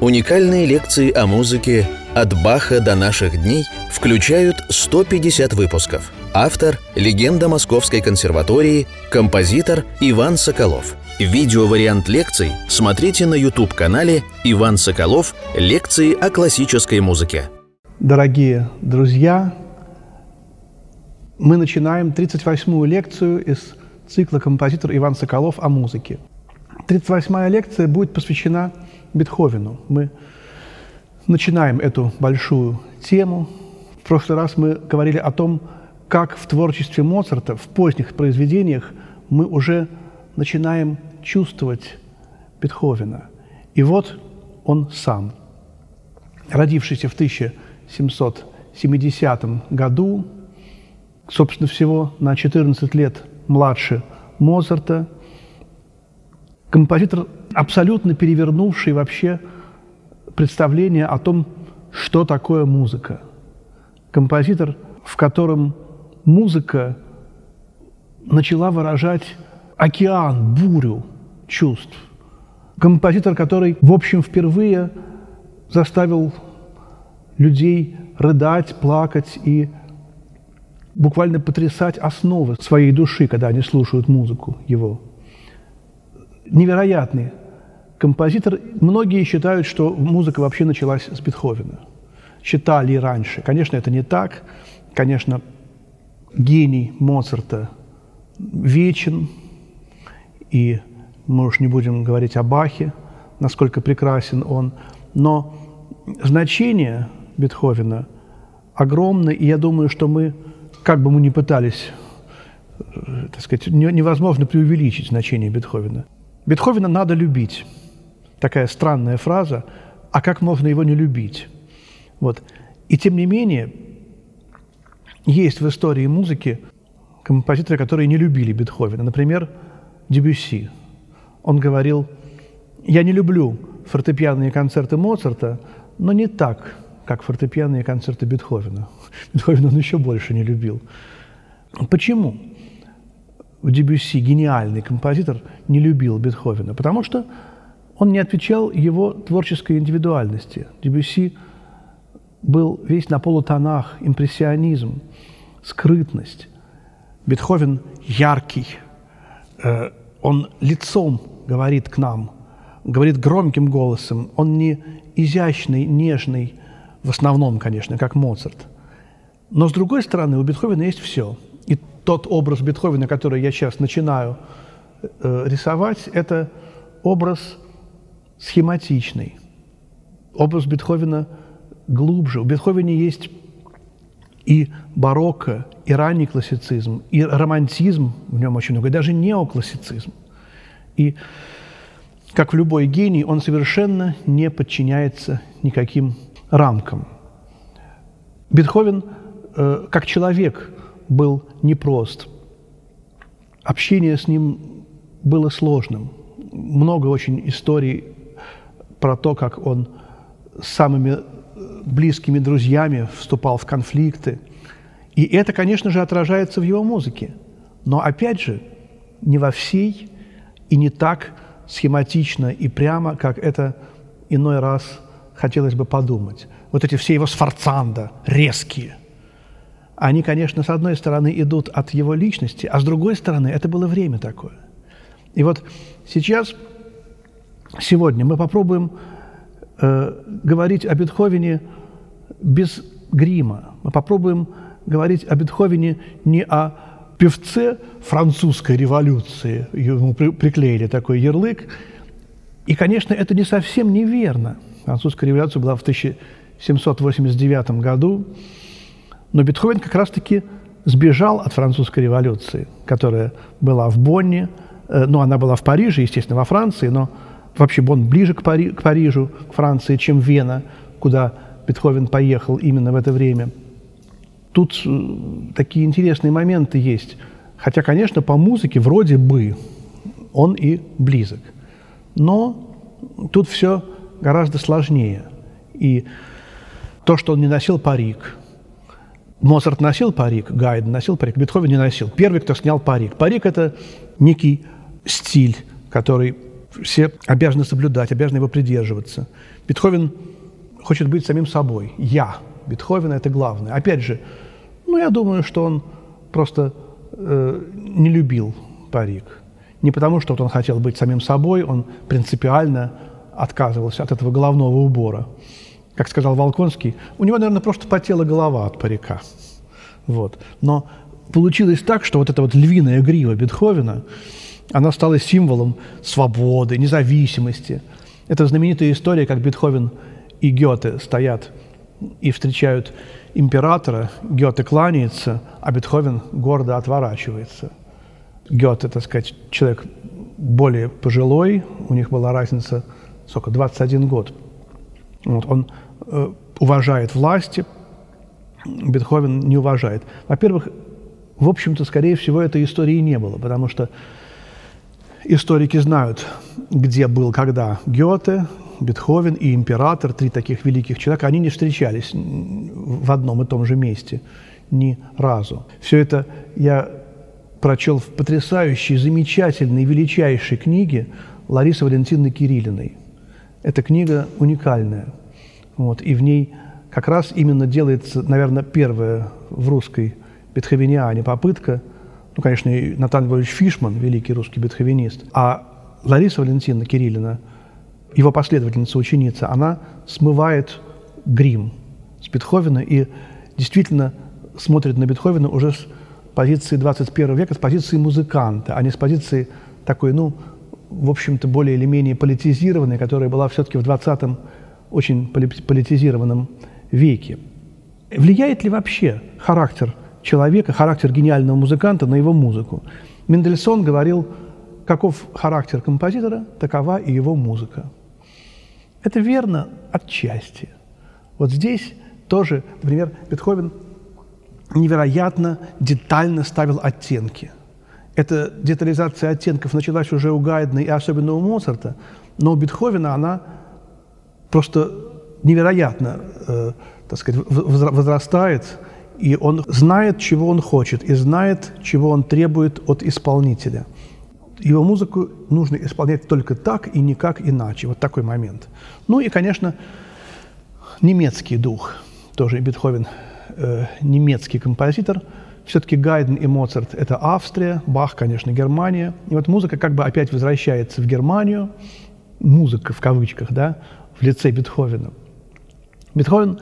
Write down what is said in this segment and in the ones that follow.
Уникальные лекции о музыке «От Баха до наших дней» включают 150 выпусков. Автор – легенда Московской консерватории, композитор Иван Соколов. Видеовариант лекций смотрите на YouTube-канале «Иван Соколов. Лекции о классической музыке». Дорогие друзья, мы начинаем 38-ю лекцию из цикла «Композитор Иван Соколов о музыке». 38-я лекция будет посвящена Бетховену. Мы начинаем эту большую тему. В прошлый раз мы говорили о том, как в творчестве Моцарта, в поздних произведениях мы уже начинаем чувствовать Бетховена. И вот он сам, родившийся в 1770 году, собственно, всего на 14 лет младше Моцарта, композитор, абсолютно перевернувший вообще представление о том, что такое музыка. Композитор, в котором музыка начала выражать океан, бурю чувств. Композитор, который, в общем, впервые заставил людей рыдать, плакать и буквально потрясать основы своей души, когда они слушают музыку его. Невероятный композитор. Многие считают, что музыка вообще началась с Бетховена. Считали раньше. Конечно, это не так. Конечно, гений Моцарта вечен, и мы уж не будем говорить о Бахе, насколько прекрасен он, но значение Бетховена огромно, и я думаю, что мы, как бы мы ни пытались, э, так сказать, невозможно преувеличить значение Бетховена. Бетховена надо любить. Такая странная фраза, а как можно его не любить? Вот. И тем не менее, есть в истории музыки композиторы, которые не любили Бетховена. Например, Дебюсси. Он говорил, я не люблю фортепианные концерты Моцарта, но не так, как фортепианные концерты Бетховена. Бетховена он еще больше не любил. Почему Дебюсси, гениальный композитор, не любил Бетховена? Потому что он не отвечал его творческой индивидуальности. Дебюсси был весь на полутонах, импрессионизм, скрытность. Бетховен яркий, э, он лицом говорит к нам, говорит громким голосом, он не изящный, нежный, в основном, конечно, как Моцарт. Но, с другой стороны, у Бетховена есть все. Тот образ Бетховена, который я сейчас начинаю э, рисовать, это образ схематичный. Образ Бетховена глубже. У Бетховена есть и барокко, и ранний классицизм, и романтизм в нем очень много, и даже неоклассицизм. И, как в любой гений, он совершенно не подчиняется никаким рамкам. Бетховен, э, как человек, был непрост. Общение с ним было сложным. Много очень историй про то, как он с самыми близкими друзьями вступал в конфликты. И это, конечно же, отражается в его музыке. Но, опять же, не во всей и не так схематично и прямо, как это иной раз хотелось бы подумать. Вот эти все его сфорцанда, резкие, они, конечно, с одной стороны идут от его личности, а с другой стороны это было время такое. И вот сейчас, сегодня мы попробуем э, говорить о Бетховене без грима. Мы попробуем говорить о Бетховене не о певце французской революции, ему приклеили такой ярлык. И, конечно, это не совсем неверно. Французская революция была в 1789 году, но Бетховен как раз-таки сбежал от французской революции, которая была в Бонне, э, ну, она была в Париже, естественно, во Франции, но вообще Бонн ближе к, Пари к Парижу, к Франции, чем Вена, куда Бетховен поехал именно в это время. Тут э, такие интересные моменты есть. Хотя, конечно, по музыке вроде бы он и близок. Но тут все гораздо сложнее. И то, что он не носил парик. Моцарт носил парик, Гайден носил парик, Бетховен не носил. Первый, кто снял парик. Парик – это некий стиль, который все обязаны соблюдать, обязаны его придерживаться. Бетховен хочет быть самим собой. Я. Бетховен – это главное. Опять же, ну, я думаю, что он просто э, не любил парик. Не потому, что вот он хотел быть самим собой, он принципиально отказывался от этого головного убора. Как сказал Волконский, у него, наверное, просто потела голова от парика. Вот. Но получилось так, что вот эта вот львиная грива Бетховена, она стала символом свободы, независимости. Это знаменитая история, как Бетховен и Гёте стоят и встречают императора, Гёте кланяется, а Бетховен гордо отворачивается. Гёте, так сказать, человек более пожилой, у них была разница, сколько, 21 год. Вот, он уважает власти, Бетховен не уважает. Во-первых, в общем-то, скорее всего, этой истории не было, потому что историки знают, где был когда Гёте, Бетховен и император, три таких великих человека, они не встречались в одном и том же месте ни разу. Все это я прочел в потрясающей, замечательной, величайшей книге Ларисы Валентиновны Кириллиной. Эта книга уникальная. Вот, и в ней как раз именно делается, наверное, первая в русской бетховениане попытка, ну, конечно, и Натан Львович Фишман, великий русский бетховенист, а Лариса Валентиновна Кириллина, его последовательница, ученица, она смывает грим с Бетховена и действительно смотрит на Бетховена уже с позиции 21 века, с позиции музыканта, а не с позиции такой, ну, в общем-то, более или менее политизированной, которая была все-таки в 20-м очень политизированном веке. Влияет ли вообще характер человека, характер гениального музыканта на его музыку? Мендельсон говорил, каков характер композитора, такова и его музыка. Это верно отчасти. Вот здесь тоже, например, Бетховен невероятно детально ставил оттенки. Эта детализация оттенков началась уже у Гайдна и особенно у Моцарта, но у Бетховена она просто невероятно, э, так сказать, возрастает, и он знает, чего он хочет, и знает, чего он требует от исполнителя. Его музыку нужно исполнять только так и никак иначе. Вот такой момент. Ну и, конечно, немецкий дух. Тоже Бетховен э, немецкий композитор. Все-таки Гайден и Моцарт – это Австрия, Бах, конечно, Германия. И вот музыка как бы опять возвращается в Германию, музыка в кавычках, да, в лице Бетховена. Бетховен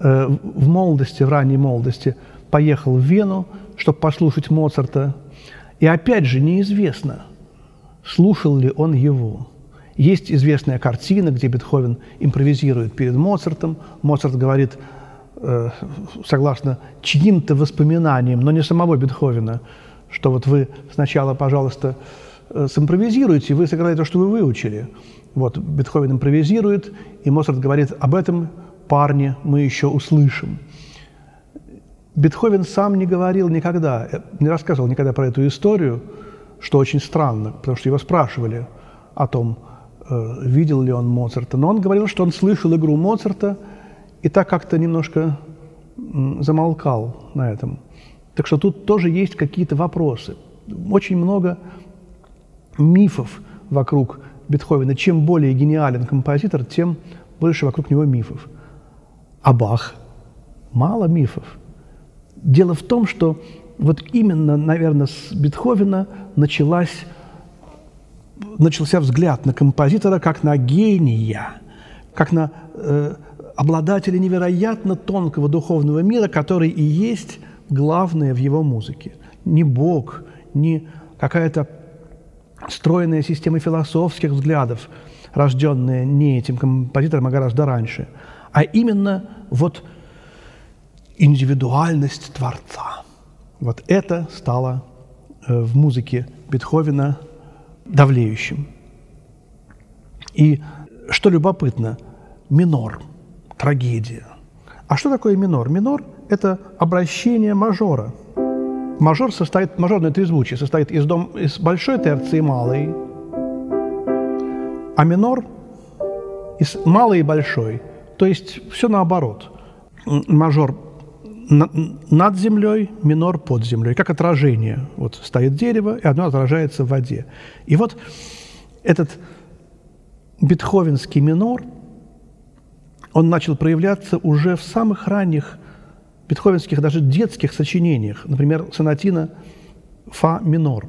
э, в молодости, в ранней молодости поехал в Вену, чтобы послушать Моцарта. И опять же неизвестно, слушал ли он его. Есть известная картина, где Бетховен импровизирует перед Моцартом. Моцарт говорит, э, согласно чьим-то воспоминаниям, но не самого Бетховена, что вот вы сначала, пожалуйста, э, симпровизируйте, вы сыграете то, что вы выучили. Вот Бетховен импровизирует, и Моцарт говорит, об этом парне мы еще услышим. Бетховен сам не говорил никогда, э, не рассказывал никогда про эту историю, что очень странно, потому что его спрашивали о том, э, видел ли он Моцарта. Но он говорил, что он слышал игру Моцарта и так как-то немножко замолкал на этом. Так что тут тоже есть какие-то вопросы. Очень много мифов вокруг Бетховена. Чем более гениален композитор, тем больше вокруг него мифов. А Бах мало мифов. Дело в том, что вот именно, наверное, с Бетховена началась, начался взгляд на композитора как на гения, как на э, обладателя невероятно тонкого духовного мира, который и есть главное в его музыке. Не Бог, не какая-то стройная система философских взглядов, рожденная не этим композитором, а гораздо раньше, а именно вот индивидуальность Творца. Вот это стало э, в музыке Бетховена давлеющим. И что любопытно, минор, трагедия. А что такое минор? Минор – это обращение мажора – Мажор состоит, мажорное трезвучие состоит из, дом, из большой терции и малой, а минор из малой и большой. То есть все наоборот. Мажор над землей, минор под землей, как отражение. Вот стоит дерево, и одно отражается в воде. И вот этот бетховенский минор, он начал проявляться уже в самых ранних бетховенских, даже детских сочинениях. Например, сонатина «Фа минор»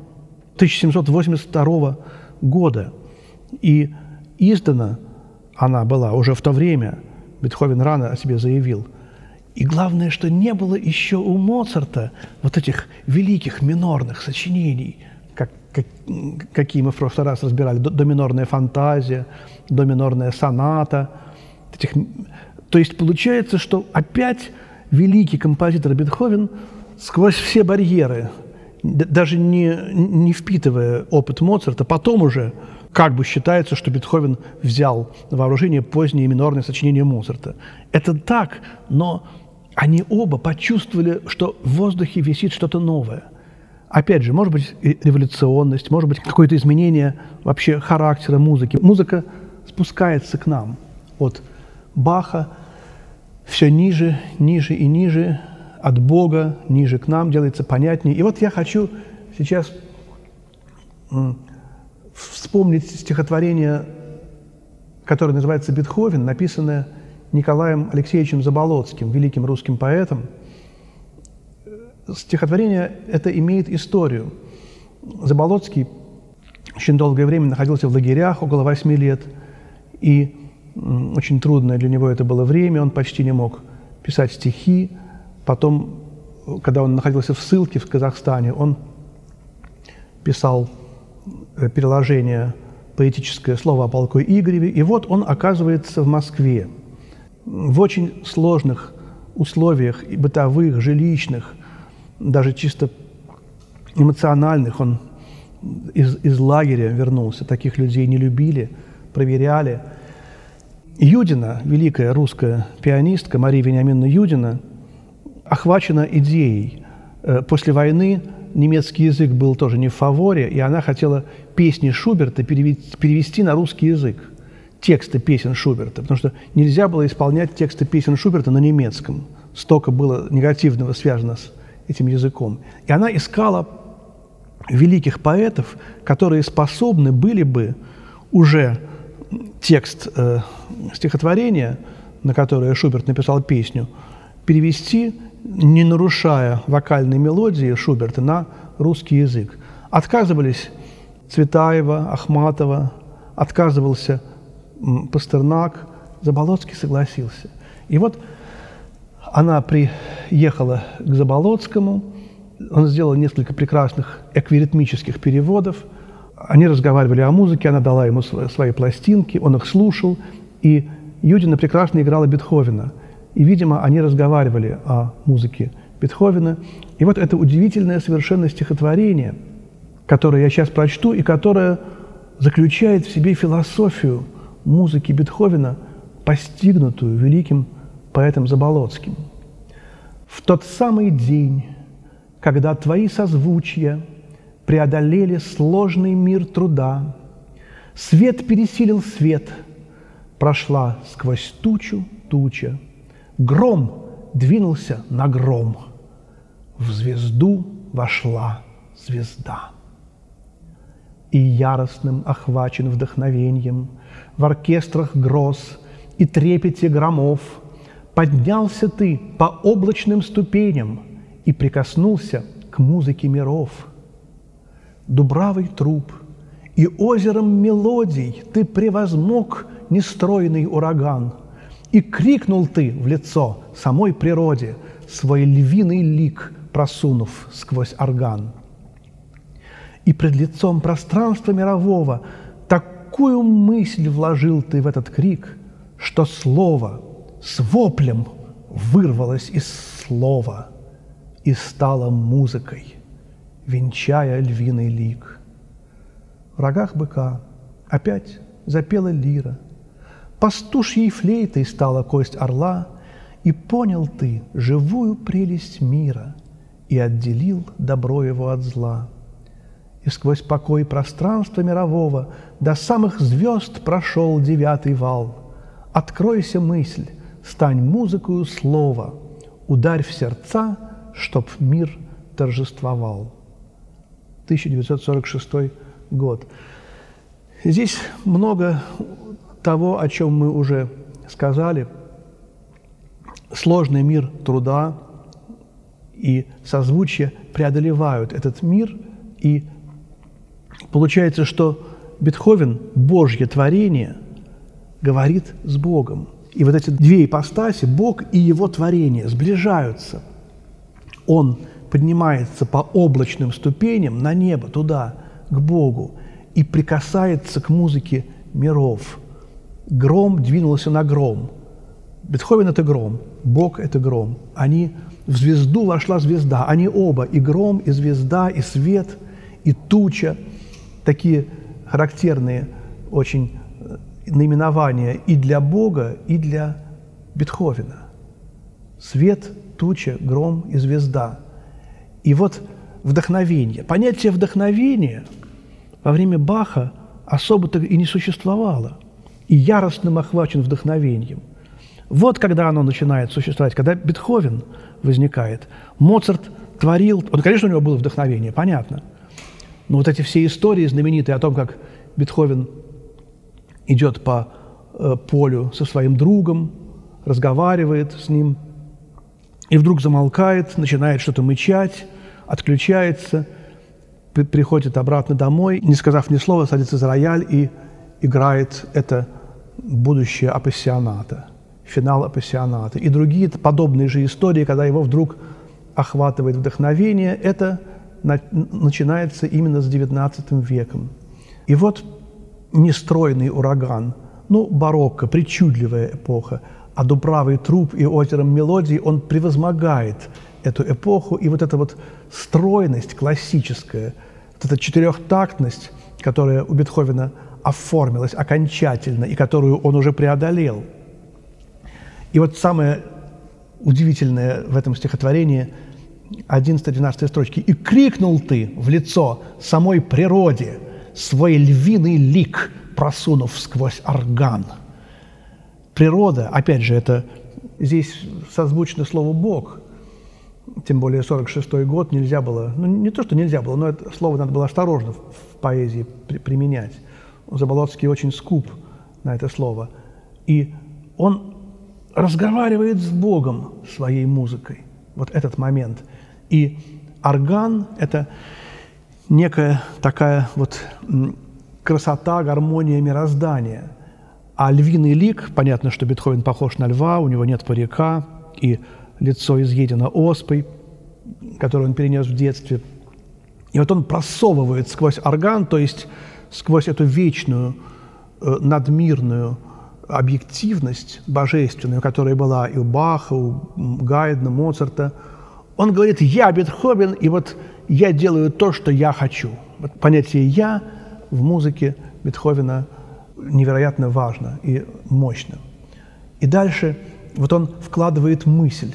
1782 года. И издана она была уже в то время, Бетховен рано о себе заявил. И главное, что не было еще у Моцарта вот этих великих минорных сочинений, как, как, какие мы в прошлый раз разбирали, доминорная фантазия, доминорная соната. Этих, то есть получается, что опять великий композитор Бетховен сквозь все барьеры, даже не, не впитывая опыт Моцарта, потом уже как бы считается, что Бетховен взял на вооружение поздние минорные сочинения Моцарта. Это так, но они оба почувствовали, что в воздухе висит что-то новое. Опять же, может быть, революционность, может быть, какое-то изменение вообще характера музыки. Музыка спускается к нам от Баха все ниже, ниже и ниже, от Бога ниже к нам, делается понятнее. И вот я хочу сейчас вспомнить стихотворение, которое называется «Бетховен», написанное Николаем Алексеевичем Заболоцким, великим русским поэтом. Стихотворение это имеет историю. Заболоцкий очень долгое время находился в лагерях, около восьми лет, и очень трудное для него это было время, он почти не мог писать стихи. Потом, когда он находился в ссылке в Казахстане, он писал Э, переложение поэтическое слово о полку Игореве, и вот он оказывается в Москве в очень сложных условиях и бытовых, жилищных, даже чисто эмоциональных. Он из, из лагеря вернулся, таких людей не любили, проверяли. Юдина, великая русская пианистка Мария Вениаминовна Юдина, охвачена идеей э, после войны немецкий язык был тоже не в фаворе, и она хотела песни Шуберта перевести на русский язык, тексты песен Шуберта, потому что нельзя было исполнять тексты песен Шуберта на немецком. Столько было негативного связано с этим языком. И она искала великих поэтов, которые способны были бы уже текст э, стихотворения, на которое Шуберт написал песню, перевести не нарушая вокальной мелодии Шуберта на русский язык. Отказывались Цветаева, Ахматова, отказывался Пастернак, Заболоцкий согласился. И вот она приехала к Заболоцкому, он сделал несколько прекрасных эквиритмических переводов, они разговаривали о музыке, она дала ему свои пластинки, он их слушал, и Юдина прекрасно играла Бетховена – и, видимо, они разговаривали о музыке Бетховена. И вот это удивительное совершенно стихотворение, которое я сейчас прочту, и которое заключает в себе философию музыки Бетховена, постигнутую великим поэтом Заболоцким. В тот самый день, когда твои созвучья преодолели сложный мир труда, свет пересилил свет, прошла сквозь тучу туча, Гром двинулся на гром. В звезду вошла звезда. И яростным охвачен вдохновением В оркестрах гроз и трепете громов Поднялся ты по облачным ступеням И прикоснулся к музыке миров. Дубравый труп и озером мелодий Ты превозмог нестройный ураган – и крикнул ты в лицо самой природе, свой львиный лик просунув сквозь орган. И пред лицом пространства мирового такую мысль вложил ты в этот крик, что слово с воплем вырвалось из слова и стало музыкой, венчая львиный лик. В рогах быка опять запела лира – Пастушьей флейтой стала кость орла, И понял ты живую прелесть мира И отделил добро его от зла. И сквозь покой пространства мирового До самых звезд прошел девятый вал. Откройся мысль, стань музыкою слова, Ударь в сердца, чтоб мир торжествовал. 1946 год. Здесь много того, о чем мы уже сказали. Сложный мир труда и созвучия преодолевают этот мир, и получается, что Бетховен, Божье творение, говорит с Богом. И вот эти две ипостаси, Бог и Его творение, сближаются. Он поднимается по облачным ступеням на небо, туда, к Богу, и прикасается к музыке миров. Гром двинулся на гром. Бетховен – это гром, Бог – это гром. Они в звезду вошла звезда. Они оба, и гром, и звезда, и свет, и туча. Такие характерные очень э, наименования и для Бога, и для Бетховена. Свет, туча, гром и звезда. И вот вдохновение. Понятие вдохновения во время Баха особо-то и не существовало. И яростным охвачен вдохновением. Вот когда оно начинает существовать, когда Бетховен возникает. Моцарт творил, он, конечно, у него было вдохновение, понятно. Но вот эти все истории знаменитые о том, как Бетховен идет по э, полю со своим другом, разговаривает с ним, и вдруг замолкает, начинает что-то мычать, отключается, приходит обратно домой, не сказав ни слова, садится за рояль и играет это будущее апассионата, финал апассионата. И другие подобные же истории, когда его вдруг охватывает вдохновение, это начинается именно с XIX веком. И вот нестройный ураган, ну, барокко, причудливая эпоха, а дубравый труп и озером мелодии он превозмогает эту эпоху, и вот эта вот стройность классическая, вот эта четырехтактность, которая у Бетховена оформилась окончательно и которую он уже преодолел. И вот самое удивительное в этом стихотворении 11-12 строчки. «И крикнул ты в лицо самой природе свой львиный лик, просунув сквозь орган». Природа, опять же, это здесь созвучно слово «бог», тем более 46-й год нельзя было, ну не то, что нельзя было, но это слово надо было осторожно в, в поэзии при, применять. Заболоцкий очень скуп на это слово. И он разговаривает с Богом своей музыкой. Вот этот момент. И орган – это некая такая вот красота, гармония мироздания. А львиный лик, понятно, что Бетховен похож на льва, у него нет парика, и лицо изъедено оспой, которую он перенес в детстве. И вот он просовывает сквозь орган, то есть сквозь эту вечную, э, надмирную объективность божественную, которая была и у Баха, у Гайдна, Моцарта, он говорит «я Бетховен», и вот я делаю то, что я хочу. Вот понятие «я» в музыке Бетховена невероятно важно и мощно. И дальше вот он вкладывает мысль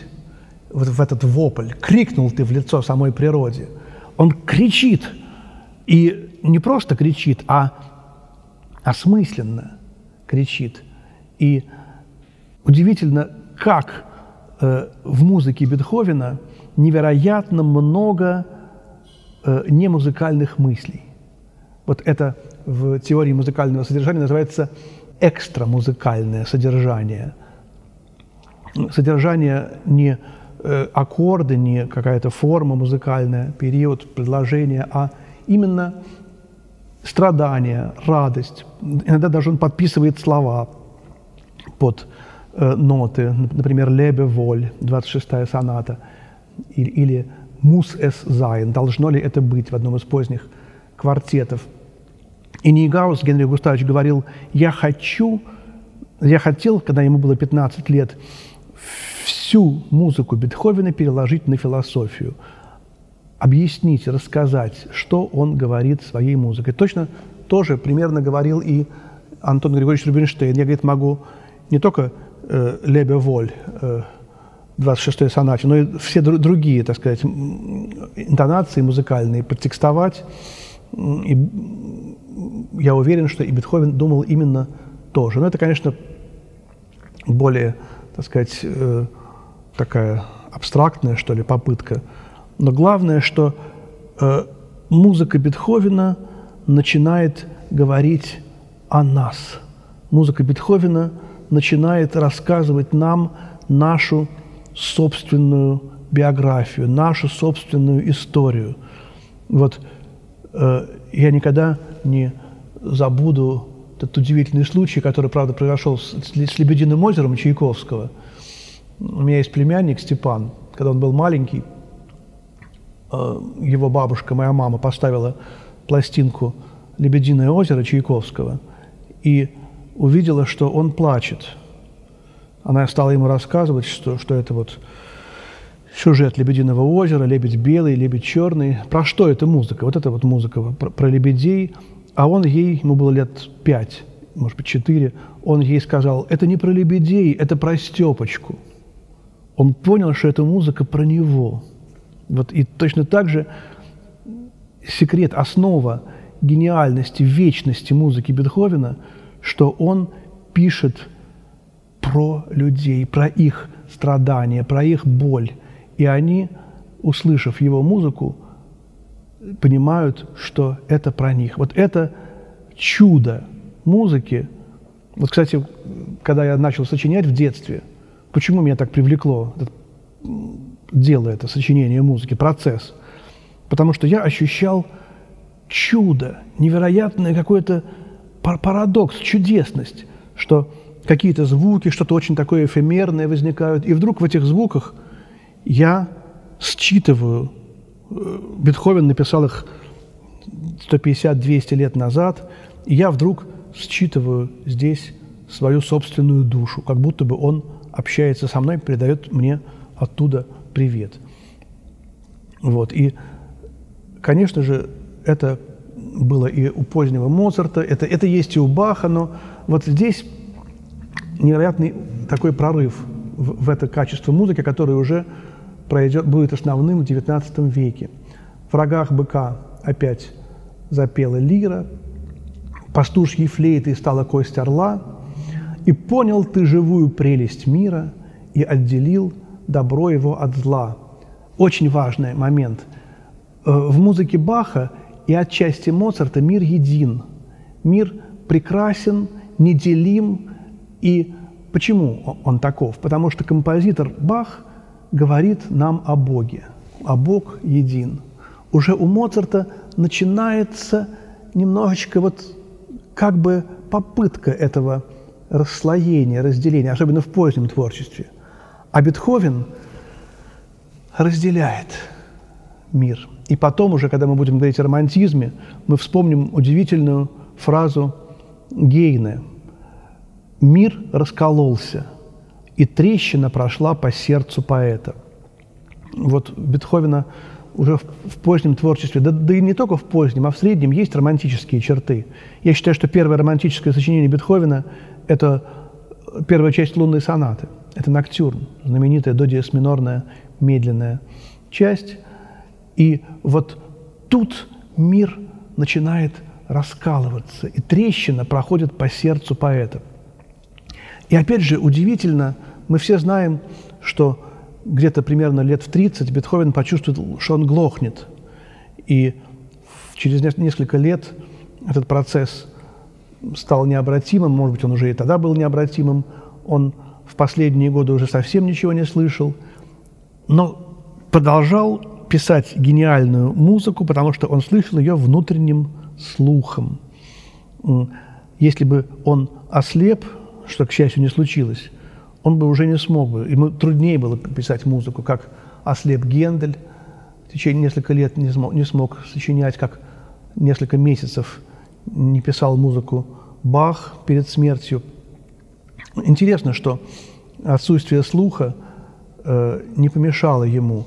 вот в этот вопль. Крикнул ты в лицо самой природе. Он кричит. И не просто кричит, а осмысленно кричит. И удивительно, как э, в музыке Бетховена невероятно много э, немузыкальных мыслей. Вот это в теории музыкального содержания называется экстрамузыкальное содержание. Содержание не аккорды, не какая-то форма музыкальная, период, предложение, а именно страдание, радость. Иногда даже он подписывает слова под э, ноты, например, «Lebe wohl», 26-я соната, или, или «Muss es sein», «Должно ли это быть» в одном из поздних квартетов. И Нейгаус Генрих Густавович говорил, «Я хочу, я хотел, когда ему было 15 лет, всю музыку Бетховена переложить на философию, объяснить, рассказать, что он говорит своей музыкой. Точно тоже примерно говорил и Антон Григорьевич Рубинштейн. Я, говорит, могу не только э, «Лебе воль», э, 26-й сонате, но и все др- другие, так сказать, интонации музыкальные подтекстовать. И я уверен, что и Бетховен думал именно то же. Но это, конечно, более, так сказать, э, такая абстрактная, что ли, попытка. Но главное, что э, музыка Бетховена начинает говорить о нас. Музыка Бетховена начинает рассказывать нам нашу собственную биографию, нашу собственную историю. Вот э, я никогда не забуду этот удивительный случай, который, правда, произошел с, с «Лебединым озером» Чайковского. У меня есть племянник Степан. Когда он был маленький, э, его бабушка, моя мама, поставила пластинку «Лебединое озеро» Чайковского и увидела, что он плачет. Она стала ему рассказывать, что, что это вот сюжет «Лебединого озера», «Лебедь белый», «Лебедь черный». Про что эта музыка? Вот это вот музыка про, про лебедей – а он ей, ему было лет пять, может быть, четыре, он ей сказал, это не про лебедей, это про Степочку. Он понял, что эта музыка про него. Вот и точно так же секрет, основа гениальности, вечности музыки Бетховена, что он пишет про людей, про их страдания, про их боль. И они, услышав его музыку, понимают, что это про них. Вот это чудо музыки. Вот, кстати, когда я начал сочинять в детстве, почему меня так привлекло это, дело это, сочинение музыки, процесс? Потому что я ощущал чудо, невероятное какой-то парадокс, чудесность, что какие-то звуки, что-то очень такое эфемерное возникают, и вдруг в этих звуках я считываю Бетховен написал их 150-200 лет назад, и я вдруг считываю здесь свою собственную душу, как будто бы он общается со мной, передает мне оттуда привет. Вот. И, конечно же, это было и у позднего Моцарта, это, это есть и у Баха, но вот здесь невероятный такой прорыв в, в это качество музыки, которое уже пройдет, будет основным в XIX веке. В рогах быка опять запела лира, пастушьей флейтой стала кость орла, и понял ты живую прелесть мира и отделил добро его от зла. Очень важный момент. Э, в музыке Баха и отчасти Моцарта мир един. Мир прекрасен, неделим. И почему он таков? Потому что композитор Бах – говорит нам о Боге, а Бог един. Уже у Моцарта начинается немножечко вот как бы попытка этого расслоения, разделения, особенно в позднем творчестве. А Бетховен разделяет мир. И потом уже, когда мы будем говорить о романтизме, мы вспомним удивительную фразу Гейне. «Мир раскололся, и трещина прошла по сердцу поэта. Вот Бетховена уже в, в позднем творчестве, да, да и не только в позднем, а в среднем есть романтические черты. Я считаю, что первое романтическое сочинение Бетховена – это первая часть лунной сонаты. Это ноктюрн, знаменитая до диез минорная медленная часть. И вот тут мир начинает раскалываться, и трещина проходит по сердцу поэта. И опять же, удивительно – мы все знаем, что где-то примерно лет в 30 Бетховен почувствовал, что он глохнет. И через несколько лет этот процесс стал необратимым, может быть, он уже и тогда был необратимым, он в последние годы уже совсем ничего не слышал, но продолжал писать гениальную музыку, потому что он слышал ее внутренним слухом. Если бы он ослеп, что, к счастью, не случилось, он бы уже не смог бы. Ему труднее было писать музыку, как ослеп Гендель. В течение нескольких лет не смог, не смог сочинять, как несколько месяцев не писал музыку Бах перед смертью. Интересно, что отсутствие слуха э, не помешало ему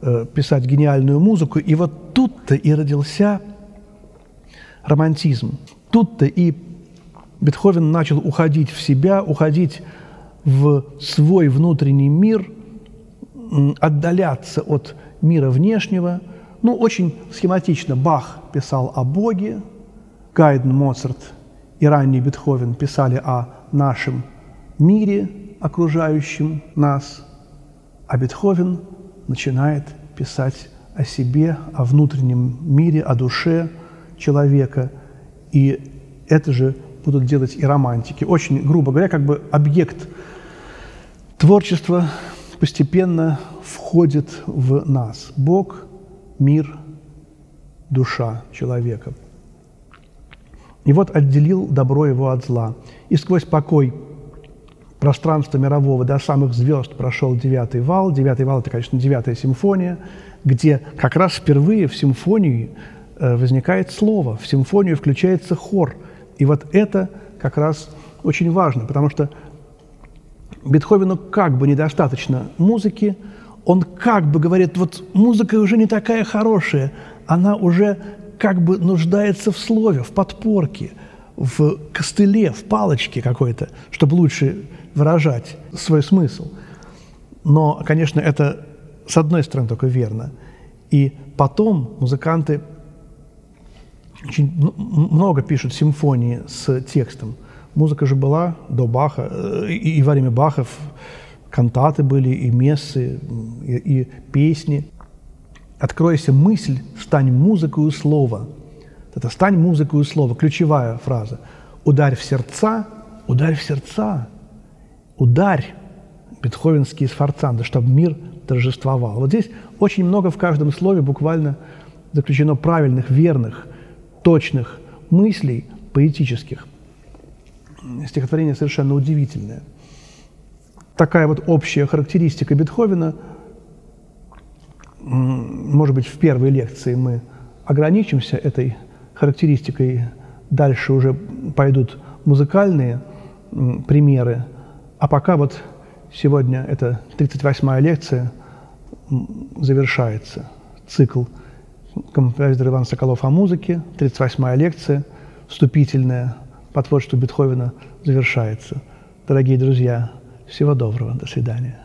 э, писать гениальную музыку. И вот тут-то и родился романтизм. Тут-то и Бетховен начал уходить в себя, уходить в свой внутренний мир, отдаляться от мира внешнего. Ну, очень схематично Бах писал о Боге, Гайден, Моцарт и ранний Бетховен писали о нашем мире, окружающем нас, а Бетховен начинает писать о себе, о внутреннем мире, о душе человека. И это же будут делать и романтики. Очень, грубо говоря, как бы объект творчества постепенно входит в нас. Бог, мир, душа человека. И вот отделил добро его от зла. И сквозь покой пространства мирового до самых звезд прошел девятый вал. Девятый вал – это, конечно, девятая симфония, где как раз впервые в симфонии э, возникает слово, в симфонию включается хор. И вот это как раз очень важно, потому что Бетховену как бы недостаточно музыки, он как бы говорит, вот музыка уже не такая хорошая, она уже как бы нуждается в слове, в подпорке, в костыле, в палочке какой-то, чтобы лучше выражать свой смысл. Но, конечно, это с одной стороны только верно. И потом музыканты очень много пишут симфонии с текстом. Музыка же была до Баха, э, и, и во время Бахов кантаты были, и мессы, и, и песни. «Откройся мысль, стань музыкою слова». Это «стань музыкою слова» – ключевая фраза. «Ударь в сердца, ударь в сердца» ударь бетховенские сфорцанды, чтобы мир торжествовал. Вот здесь очень много в каждом слове буквально заключено правильных, верных, точных мыслей поэтических. Стихотворение совершенно удивительное. Такая вот общая характеристика Бетховена. Может быть, в первой лекции мы ограничимся этой характеристикой. Дальше уже пойдут музыкальные примеры а пока вот сегодня эта 38-я лекция завершается. Цикл композитор Иван Соколов о музыке, 38-я лекция, вступительная по творчеству Бетховена завершается. Дорогие друзья, всего доброго, до свидания.